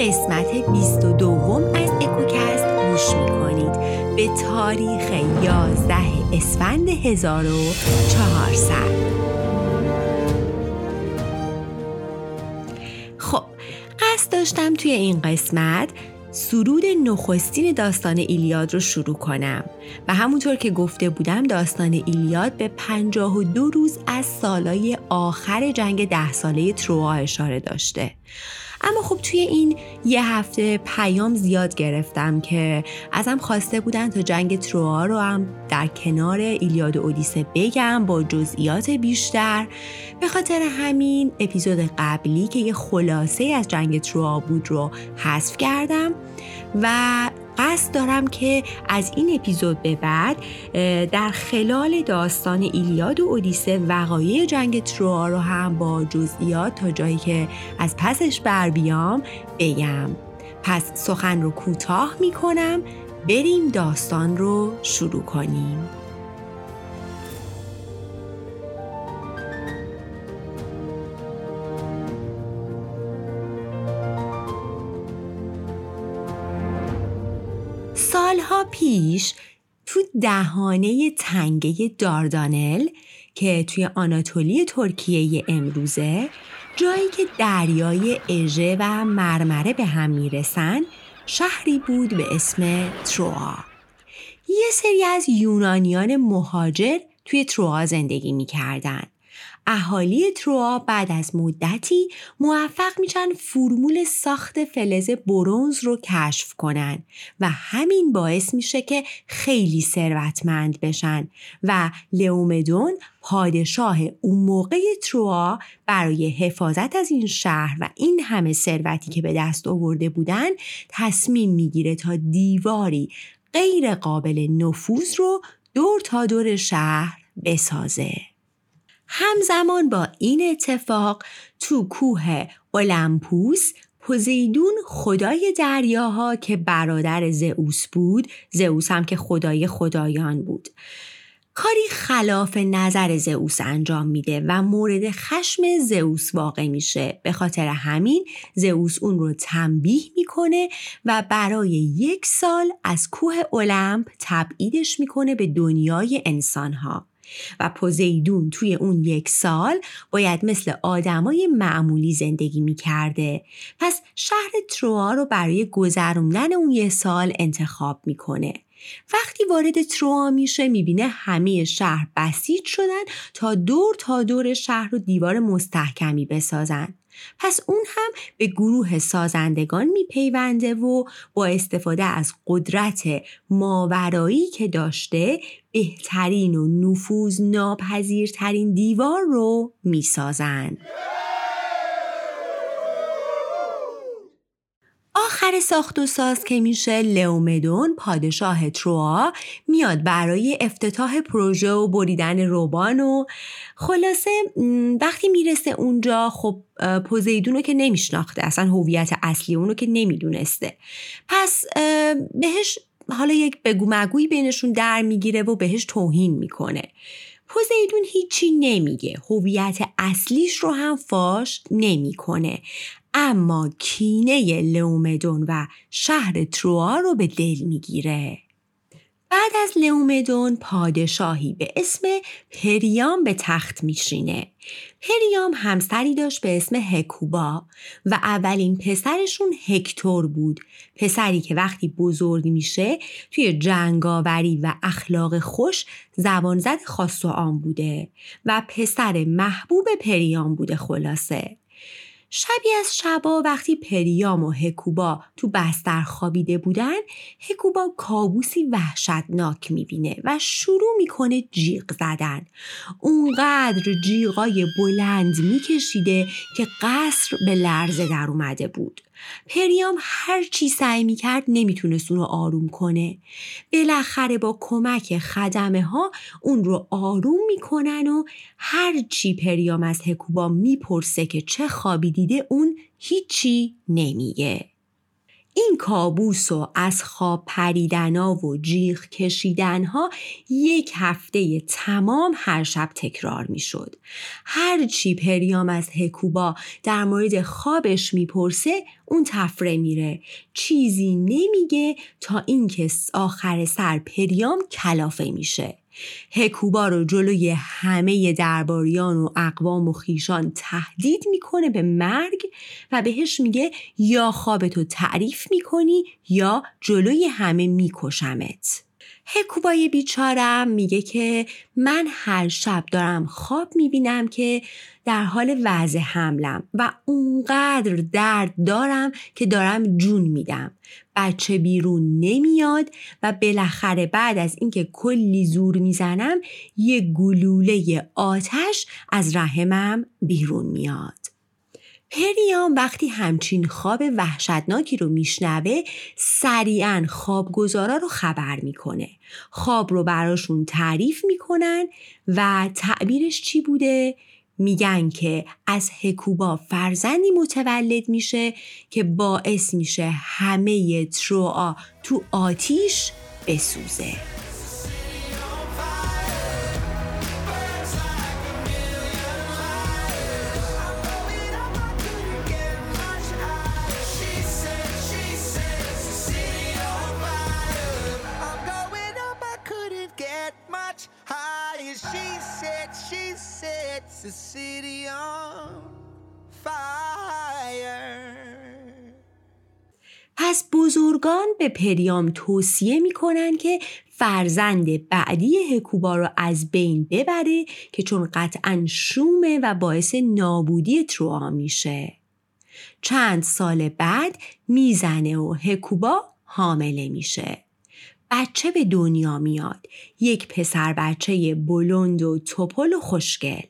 قسمت 22 از اکوکست گوش می‌کنید. به تاریخ 11 اسفند 1400 خب قصد داشتم توی این قسمت سرود نخستین داستان ایلیاد رو شروع کنم و همونطور که گفته بودم داستان ایلیاد به 52 روز از سالای آخر جنگ ده ساله تروا اشاره داشته. اما خب توی این یه هفته پیام زیاد گرفتم که ازم خواسته بودن تا جنگ تروا رو هم در کنار ایلیاد و اودیسه بگم با جزئیات بیشتر. به خاطر همین اپیزود قبلی که یه خلاصه از جنگ تروا بود رو حذف کردم و قصد دارم که از این اپیزود به بعد در خلال داستان ایلیاد و اودیسه وقایع جنگ تروا رو هم با جزئیات تا جایی که از پسش بر بیام بگم. پس سخن رو کوتاه می کنم بریم داستان رو شروع کنیم. پیش تو دهانه تنگه داردانل که توی آناتولی ترکیه امروزه جایی که دریای اژه و مرمره به هم می‌رسن شهری بود به اسم تروا یه سری از یونانیان مهاجر توی تروا زندگی می‌کردن. اهالی تروا بعد از مدتی موفق میشن فرمول ساخت فلز برونز رو کشف کنن و همین باعث میشه که خیلی ثروتمند بشن و لئومدون پادشاه اون موقع تروا برای حفاظت از این شهر و این همه ثروتی که به دست آورده بودن تصمیم می‌گیره تا دیواری غیر قابل نفوذ رو دور تا دور شهر بسازه. همزمان با این اتفاق تو کوه اولمپوس پوزیدون خدای دریاها که برادر زئوس بود زئوس هم که خدای خدایان بود. کاری خلاف نظر زئوس انجام میده و مورد خشم زئوس واقع میشه. به خاطر همین زئوس اون رو تنبیه می‌کنه و برای یک سال از کوه اولمپ تبعیدش می‌کنه به دنیای انسانها. و پوزیدون توی اون یک سال باید مثل آدمای معمولی زندگی می کرده. پس شهر تروا رو برای گذروندن اون یک سال انتخاب می‌کنه. وقتی وارد تروا میشه می‌بینه همه شهر بسیج شدن تا دور تا دور شهر رو دیوار مستحکمی بسازن. پس اون هم به گروه سازندگان میپیونده و با استفاده از قدرت ماورایی که داشته بهترین و نفوذ ناپذیرترین دیوار رو می‌سازن. آخر ساخت و ساز که میشه لئومدون پادشاه تروا میاد برای افتتاح پروژه و بریدن روبان و خلاصه وقتی می‌رسه اونجا خب پوزیدون رو که نمیشناخته اصلا هویت اصلی اونو که نمی‌دونسته. پس بهش حالا یک بگو مگویی بینشون در می‌گیره و بهش توهین می‌کنه. پوزیدون هیچی نمیگه هویت اصلیش رو هم فاش نمی‌کنه. اما کینه لومدون و شهر تروا رو به دل می‌گیره بعد از لئومدون پادشاهی به اسم پریام به تخت میشینه. پریام همسری داشت به اسم هکوبا و اولین پسرشون هکتور بود. پسری که وقتی بزرگ میشه توی جنگاوری و اخلاق خوش زبان زد خاص و عام بوده و پسر محبوب پریام بوده خلاصه. شبی از شبا وقتی پریام و هکوبا تو بستر خوابیده بودن هکوبا کابوسی وحشتناک می‌بینه و شروع می‌کنه جیغ زدن. اونقدر جیغای بلند میکشیده که قصر به لرزه در اومده بود. پریام هر چی سعی می‌کرد نمی‌تونست اون رو آروم کنه. بالاخره با کمک خدمه ها اون رو آروم می‌کنن و هر چی پریام از هکوبا می‌پرسه که چه خوابی دیده اون هیچی نمیگه. این کابوس و از خواب پریدنا و جیغ کشیدنها یک هفته تمام هر شب تکرار می شد. هرچی پریام از هکوبا در مورد خوابش می‌پرسه اون تفره میره چیزی نمیگه تا اینکه آخر سر پریام کلافه میشه هکوبا رو جلوی همه درباریان و اقوام و خیشان تهدید می‌کنه به مرگ و بهش میگه یا خوابتو تعریف می‌کنی یا جلوی همه میکشمت. هکوبای بیچارم میگه که من هر شب دارم خواب می‌بینم که در حال وضع حملم و اونقدر درد دارم که دارم جون میدم. بچه بیرون نمیاد و بالاخره بعد از اینکه کلی زور می‌زنم یه گلوله آتش از رحمم بیرون میاد. پریام وقتی همچین خواب وحشتناکی رو میشنوه سریعا خوابگزارا رو خبر می‌کنه خواب رو براشون تعریف می‌کنن و تعبیرش چی بوده؟ میگن که از هکوبا فرزندی متولد میشه که باعث میشه همه تروآ تو آتیش بسوزه پس بزرگان به پریام توصیه می‌کنن که فرزند بعدی هکوبا رو از بین ببره که چون قطعا شومه و باعث نابودی تروآ میشه. چند سال بعد می‌زنه و هکوبا حامله میشه. بچه به دنیا میاد. یک پسر بچه بلند و توپل و خوشگل.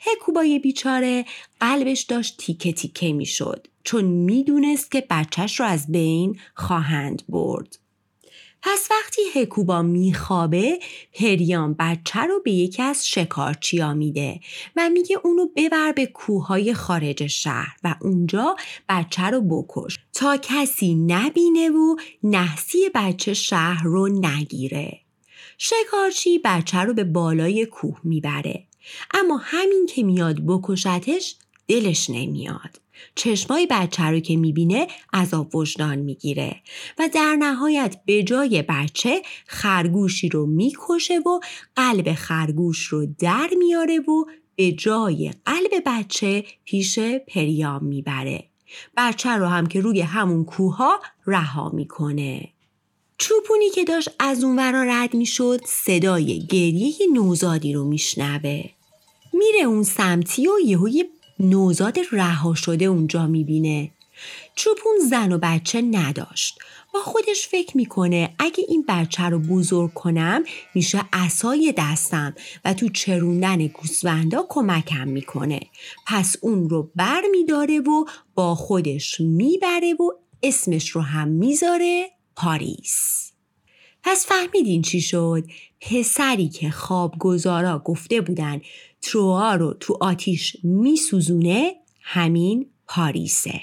هکوبای بیچاره قلبش داشت تیکه تیکه می‌شد چون می‌دونست که بچهش رو از بین خواهند برد. پس وقتی هکوبا میخوابه پریان بچه رو به یکی از شکارچیا میده و میگه اونو ببر به کوههای خارج شهر و اونجا بچه رو بکش تا کسی نبینه و نحسی بچه شهر رو نگیره. شکارچی بچه رو به بالای کوه می‌بره اما همین که میاد بکشتش دلش نمیاد. چشمای بچه رو که می‌بینه عذاب وجدان می‌گیره و در نهایت به جای بچه خرگوشی رو می‌کشه و قلب خرگوش رو در میاره و به جای قلب بچه پیش پریام می‌بره. بچه رو هم که روی همون کوها رها می‌کنه. چوپونی که داشت از اون ورا رد می‌شد صدای گریه نوزادی رو میشنوه. میره اون سمتی و یهو یه نوزاد رها شده اونجا می‌بینه. چوپون زن و بچه نداشت. با خودش فکر می‌کنه اگه این بچه رو بزرگ کنم میشه اسای دستم و تو چروندن گوسفندا کمکم می‌کنه. پس اون رو بر میداره و با خودش می‌بره و اسمش رو هم می‌ذاره. پاریس پس فهمیدین چی شد؟ پسری که خوابگزارا گفته بودن تروآ رو تو آتیش میسوزونه همین پاریسه.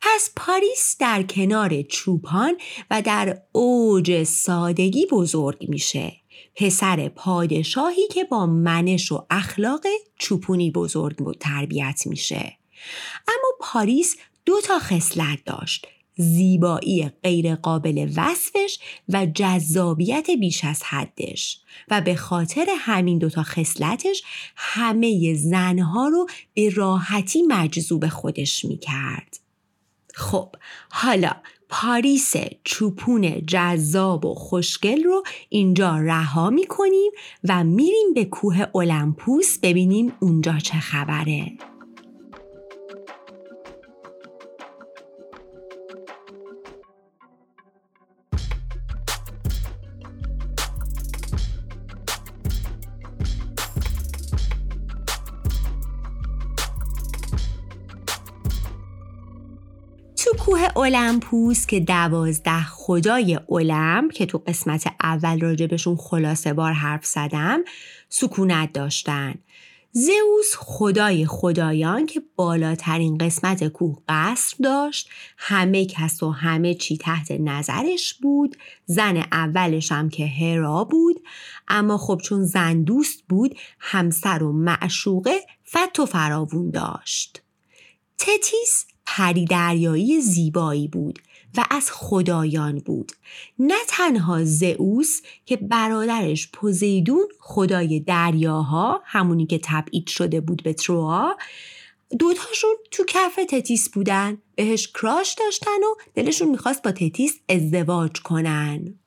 پس پاریس در کنار چوپان و در اوج سادگی بزرگ میشه. پسر پادشاهی که با منش و اخلاق چوپونی بزرگ تربیت میشه. اما پاریس دو تا خصلت داشت زیبایی غیرقابل وصفش و جذابیت بیش از حدش و به خاطر همین دوتا خصلتش همه زنها رو به راحتی مجذوب خودش می‌کرد. خب حالا پاریس چوپون جذاب و خوشگل رو اینجا رها می‌کنیم و میریم به کوه اولمپوس ببینیم اونجا چه خبره. کوه اولمپوس که دوازده خدای اولمپ که تو قسمت اول راجبشون خلاصه بار حرف زدم سکونت داشتن. زئوس خدای خدایان که بالاترین قسمت کوه قصر داشت همه کس و همه چی تحت نظرش بود زن اولش هم که هرا بود اما خب چون زن دوست بود همسر و معشوقه فت و فراوون داشت. تتیس پری دریایی زیبایی بود و از خدایان بود. نه تنها زئوس که برادرش پوزیدون خدای دریاها همونی که تبعید شده بود به تروا دوتاشون تو کف تتیس بودن بهش کراش داشتن و دلشون می‌خواست با تتیس ازدواج کنن.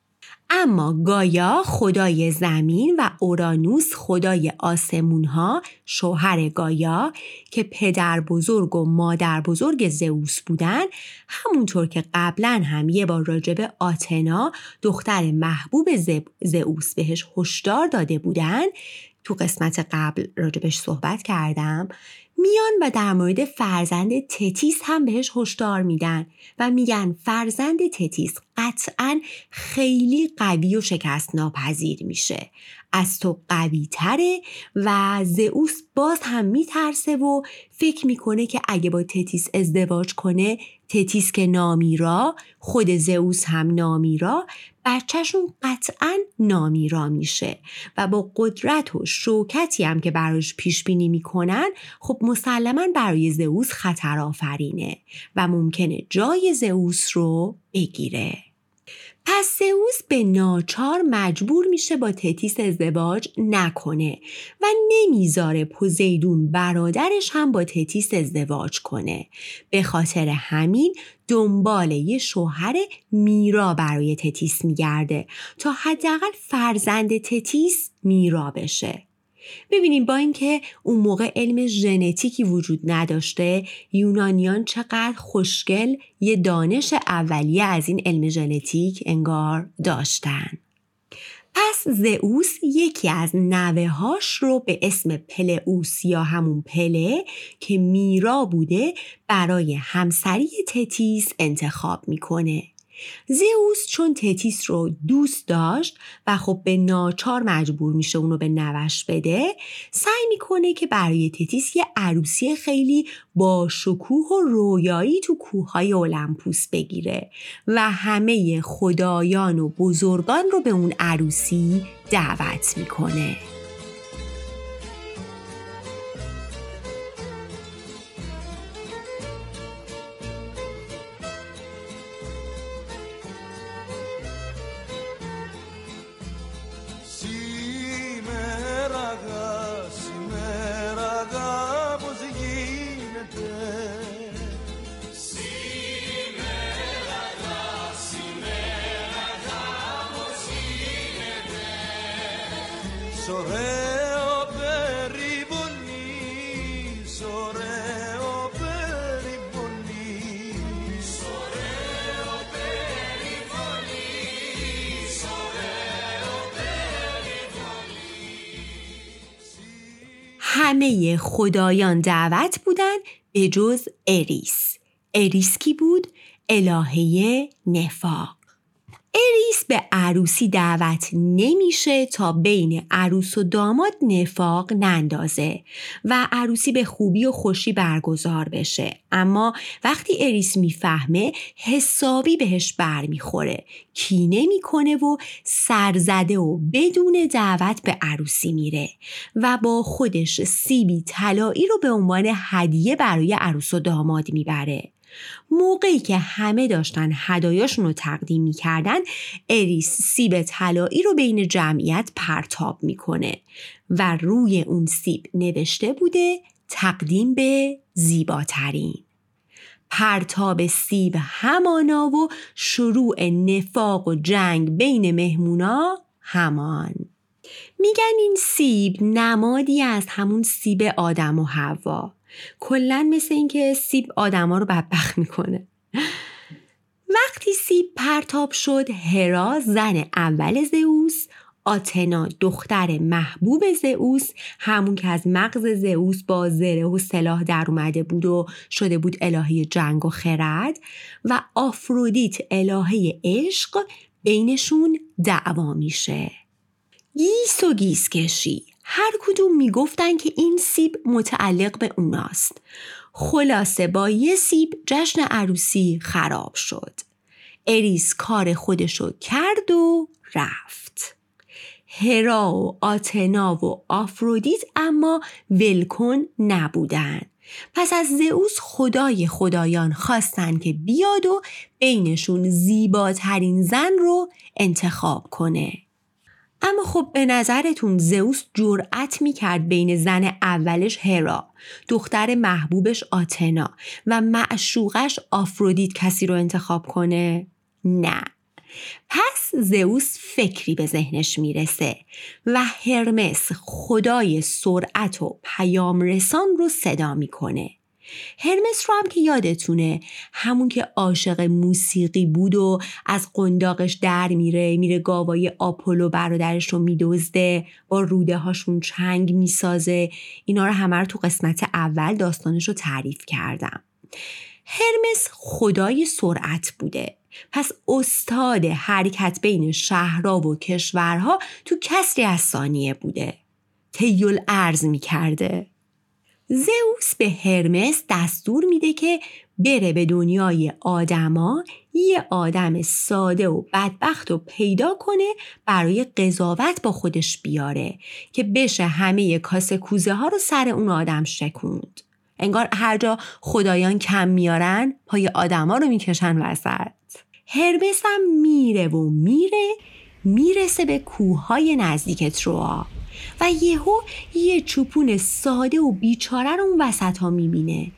اما گایا خدای زمین و اورانوس خدای آسمون ها شوهر گایا که پدر بزرگ و مادر بزرگ زئوس بودن همونطور که قبلا هم یه بار راجب آتنا دختر محبوب زئوس بهش هشدار داده بودن تو قسمت قبل راجبش صحبت کردم. میان و در مورد فرزند تتیس هم بهش هشدار میدن و میگن فرزند تتیس قطعا خیلی قوی و شکست ناپذیر میشه. از تو قوی تره و زئوس باز هم میترسه و فکر می‌کنه که اگه با تتیس ازدواج کنه تتیس که نامیرا خود زئوس هم نامیرا بچهشون قطعا نامیرا میشه. و با قدرت و شوکتی هم که براش پیش بینی می‌کنن خب مسلما برای زئوس خطر آفرینه و ممکنه جای زئوس رو بگیره. پس زئوس به ناچار مجبور میشه با تتیس ازدواج نکنه و نمی‌ذاره پوزیدون برادرش هم با تتیس ازدواج کنه. به خاطر همین دنبال یه شوهر میرا برای تتیس میگرده تا حداقل فرزند تتیس میرا بشه. ببینیم با اینکه اون موقع علم ژنتیکی وجود نداشته یونانیان چقدر خوشگل یه دانش اولیه از این علم ژنتیک انگار داشتن. پس زئوس یکی از نوه هاش رو به اسم پلئوس یا همون پله که میرا بوده برای همسری تتیس انتخاب می‌کنه. زئوس چون تتیس رو دوست داشت و خب به ناچار مجبور میشه اونو به نوش بده سعی می‌کنه که برای تتیس یه عروسی خیلی با شکوه و رویایی تو کوههای اولمپوس بگیره و همه خدایان و بزرگان رو به اون عروسی دعوت می‌کنه. همه خدایان دعوت بودن به جز اریس اریس کی بود؟ الهه نفاق اریس به عروسی دعوت نمیشه تا بین عروس و داماد نفاق نندازه و عروسی به خوبی و خوشی برگزار بشه. اما وقتی اریس می‌فهمه حسابی بهش برمیخوره. کینه می‌کنه و سرزده و بدون دعوت به عروسی میره و با خودش سیبی طلایی رو به عنوان هدیه برای عروس و داماد می‌بره. موقعی که همه داشتن هدایاشون رو تقدیم می‌کردن اریس سیب طلایی رو بین جمعیت پرتاب می‌کنه و روی اون سیب نوشته بوده تقدیم به زیباترین. پرتاب سیب همانا و شروع نفاق و جنگ بین مهمونا همان. میگن این سیب نمادی از همون سیب آدم و هوا کلا مثل اینکه سیب آدما رو بدبخت می‌کنه. وقتی سیب پرتاب شد هرا زن اول زئوس آتنا دختر محبوب زئوس همون که از مغز زئوس با زره و سلاح در اومده بود و شده بود الهه جنگ و خرد و آفرودیت الهه عشق بینشون دعوا میشه. گیس و گیس‌کشی. هر کدوم می‌گفتن که این سیب متعلق به اوناست. خلاصه با یه سیب جشن عروسی خراب شد. اریس کار خودشو کرد و رفت. هرا و آتنا و آفرودیت اما ولکن نبودن. پس از زئوس خدای خدایان خواستن که بیاد و بینشون زیباترین زن رو انتخاب کنه. اما خب به نظرتون زئوس جرأت می‌کرد بین زن اولش هرا دختر محبوبش آتنا و معشوقش آفرودیت کسی رو انتخاب کنه؟ نه پس زئوس فکری به ذهنش می‌رسه و هرمس خدای سرعت و پیام رسان رو صدا می‌کنه هرمس رو هم که یادتونه همون که عاشق موسیقی بود و از قنداقش در میره میره گاوای آپولو برادرش رو میدزده با روده هاشون چنگ می‌سازه. اینا رو همه رو تو قسمت اول داستانش رو تعریف کردم. هرمس خدای سرعت بوده. پس استاد حرکت بین شهرها و کشورها تو کسری از ثانیه بوده. تیل ارز می‌کرده. زئوس به هرمس دستور میده که بره به دنیای آدما یه آدم ساده و بدبخت و پیدا کنه برای قضاوت با خودش بیاره که بشه همه کاسه کوزه ها رو سر اون آدم شکوند. انگار هر جا خدایان کم میارن پای آدما رو می‌کشن وسط. هرمس هم میره و میره می‌رسه به کوههای نزدیک تروا و یهو یه چوپون ساده و بیچاره رو اون وسط ها می‌بینه.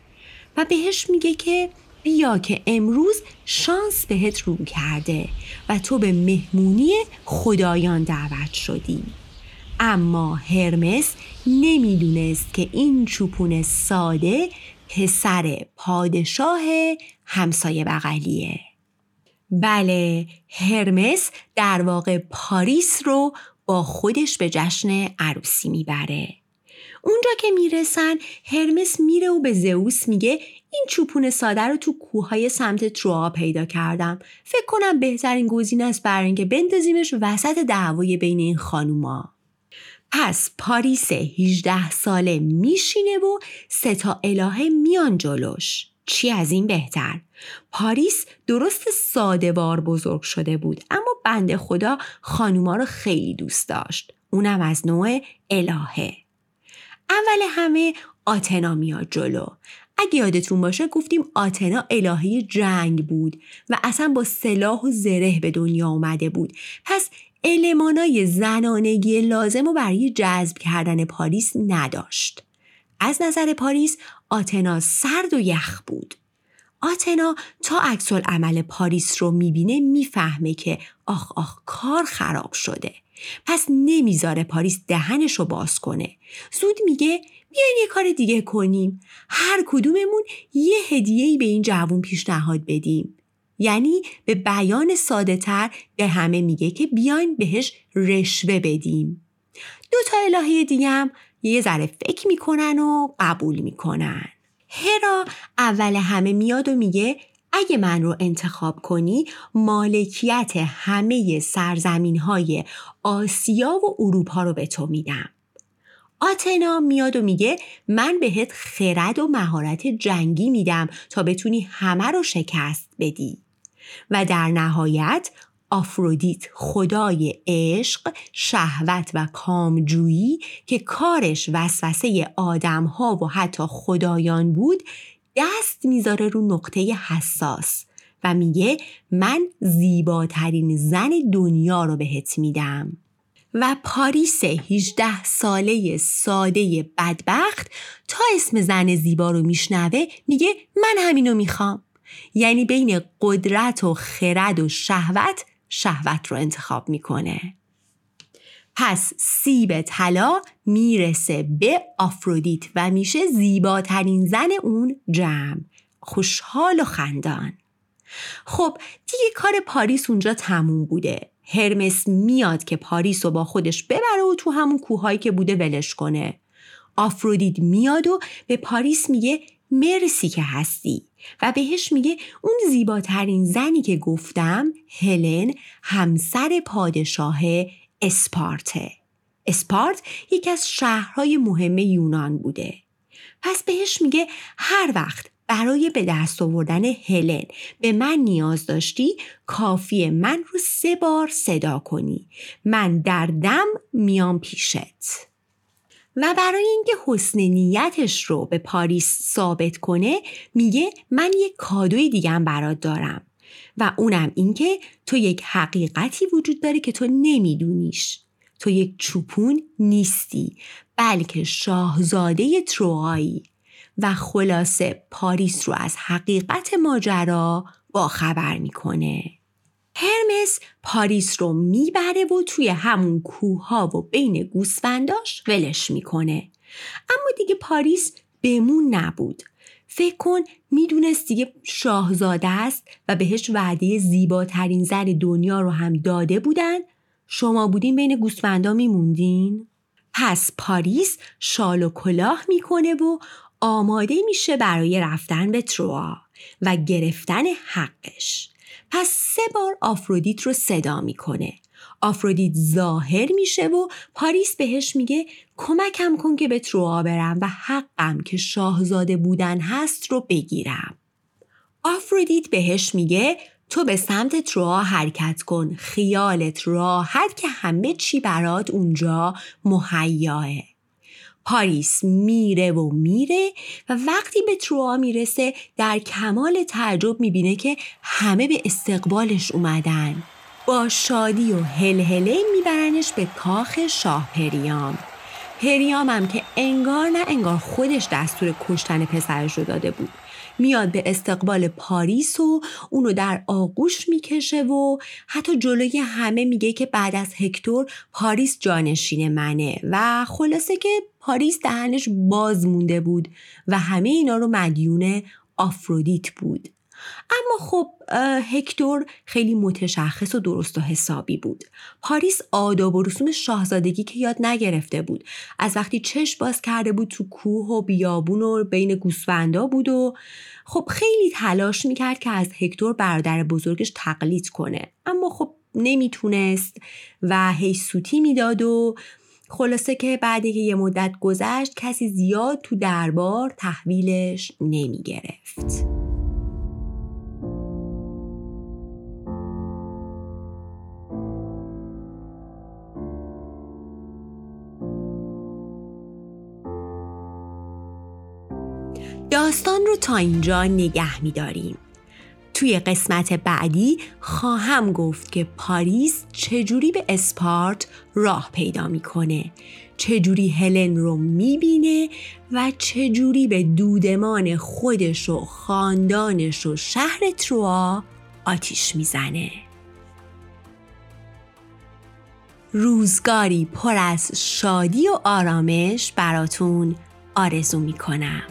و بهش میگه که بیا که امروز شانس بهت رو کرده و تو به مهمونی خدایان دعوت شدی. اما هرمس نمی‌دونست که این چوپون ساده پسر پادشاه همسایه بغلیه. بله هرمس در واقع پاریس رو با خودش به جشن عروسی می‌بره. اونجا که می‌رسن هرمس میره و به زئوس میگه این چوپون ساده رو تو کوههای سمت تروا پیدا کردم. فکر کنم بهترین گزینه است برای اینکه بندازیمش وسط دعوای بین این خانوما. پس پاریس 18 ساله میشینه و سه تا الهه میان جلوش. چی از این بهتر؟ پاریس درست ساده بار بزرگ شده بود اما بند خدا خانوما رو خیلی دوست داشت. اونم از نوع الهه. اول همه آتنا میاد جلو. اگه یادتون باشه گفتیم آتنا الهه جنگ بود و اصلا با سلاح و زره به دنیا آمده بود. پس المانای زنانگی لازم رو برای جذب کردن پاریس نداشت. از نظر پاریس آتنا سرد و یخ بود. آتنا تا عکس عمل پاریس رو می‌بینه می‌فهمه که آخ آخ کار خراب شده. پس نمی‌ذاره پاریس دهنش رو باز کنه. زود میگه بیاین یه کار دیگه کنیم. هر کدوممون یه هدیه‌ای به این جوون پیشنهاد بدیم. یعنی به بیان ساده تر به همه میگه که بیاین بهش رشوه بدیم. دو تا الهه دیگه هم یه ذره فکر می‌کنن و قبول می‌کنن هرا اول همه میاد و میگه اگه من رو انتخاب کنی مالکیت همه سرزمین های آسیا و اروپا رو به تو میدم. آتنا میاد و میگه من بهت خرد و مهارت جنگی میدم تا بتونی همه رو شکست بدی. و در نهایت آفرودیت خدای عشق، شهوت و کامجویی که کارش وسوسه آدم ها و حتی خدایان بود دست می‌ذاره رو نقطه حساس و میگه من زیباترین زن دنیا رو بهت میدم. و پاریس 18 ساله ساده بدبخت تا اسم زن زیبا رو میشنوه میگه من همینو می‌خوام. یعنی بین قدرت و خرد و شهوت شهوت رو انتخاب می‌کنه. پس سیب طلا می‌رسه به آفرودیت و میشه زیباترین زن اون جمع. خوشحال و خندان. خب دیگه کار پاریس اونجا تموم بوده. هرمس میاد که پاریس رو با خودش ببره و تو همون کوههایی که بوده ولش کنه. آفرودیت میاد و به پاریس میگه مرسی که هستی. و بهش میگه اون زیباترین زنی که گفتم هلن همسر پادشاه اسپارته. اسپارت یکی از شهرهای مهم یونان بوده. پس بهش میگه هر وقت برای به دست آوردن هلن به من نیاز داشتی کافیه من رو سه بار صدا کنی. من در دم میام پیشت. و برای اینکه حسن نیتش رو به پاریس ثابت کنه میگه من یک کادوی دیگم برات دارم. و اونم اینکه تو یک حقیقتی وجود داره که تو نمیدونیش. تو یک چوپون نیستی بلکه شاهزاده تروایی. و خلاصه پاریس رو از حقیقت ماجرا با خبر می‌کنه. هرمس پاریس رو می‌بره و توی همون کوها و بین گوسفنداش ولش می‌کنه. اما دیگه پاریس بمون نبود. فکر کن می‌دونست دیگه شاهزاده است و بهش وعده زیباترین زن دنیا رو هم داده بودن شما بودین بین گوسفندا میموندین؟ پس پاریس شال و کلاه می‌کنه و آماده میشه برای رفتن به تروا و گرفتن حقش پس سه بار آفرودیت رو صدا می‌کنه. آفرودیت ظاهر میشه و پاریس بهش میگه کمکم کن که به تروا برم و حقم که شاهزاده بودن هست رو بگیرم. آفرودیت بهش میگه تو به سمت تروا حرکت کن. خیالت راحت که همه چی برات اونجا مهیاه. پاریس میره و میره و وقتی به تروا می‌رسه در کمال تعجب می‌بینه که همه به استقبالش اومدن. با شادی و هلهله میبرنش به کاخ شاه پریام پریام هم که انگار نه انگار خودش دستور کشتن پسرش رو داده بود. میاد به استقبال پاریس و اونو در آغوش می‌کشه و حتی جلوی همه میگه که بعد از هکتور پاریس جانشین منه و خلاصه که پاریس دهنش باز مونده بود و همه اینا رو مدیون آفرودیت بود. اما خب هکتور خیلی متشخص و درست و حسابی بود. پاریس آداب و رسوم شاهزادگی که یاد نگرفته بود. از وقتی چشم باز کرده بود تو کوه و بیابون و بین گوسفندا بود و خب خیلی تلاش می‌کرد که از هکتور برادر بزرگش تقلید کنه. اما خب نمی‌تونست و هی سوتی می‌داد و خلاصه که بعد که یه مدت گذشت کسی زیاد تو دربار تحویلش نمی‌گرفت. رو تا اینجا نگه میداریم. توی قسمت بعدی خواهم گفت که پاریس چجوری به اسپارت راه پیدا می‌کنه. چجوری هلن رو می‌بینه و چجوری به دودمان خودش و خاندانش و شهر تروا آتیش می‌زنه. روزگاری پر از شادی و آرامش براتون آرزو می‌کنم.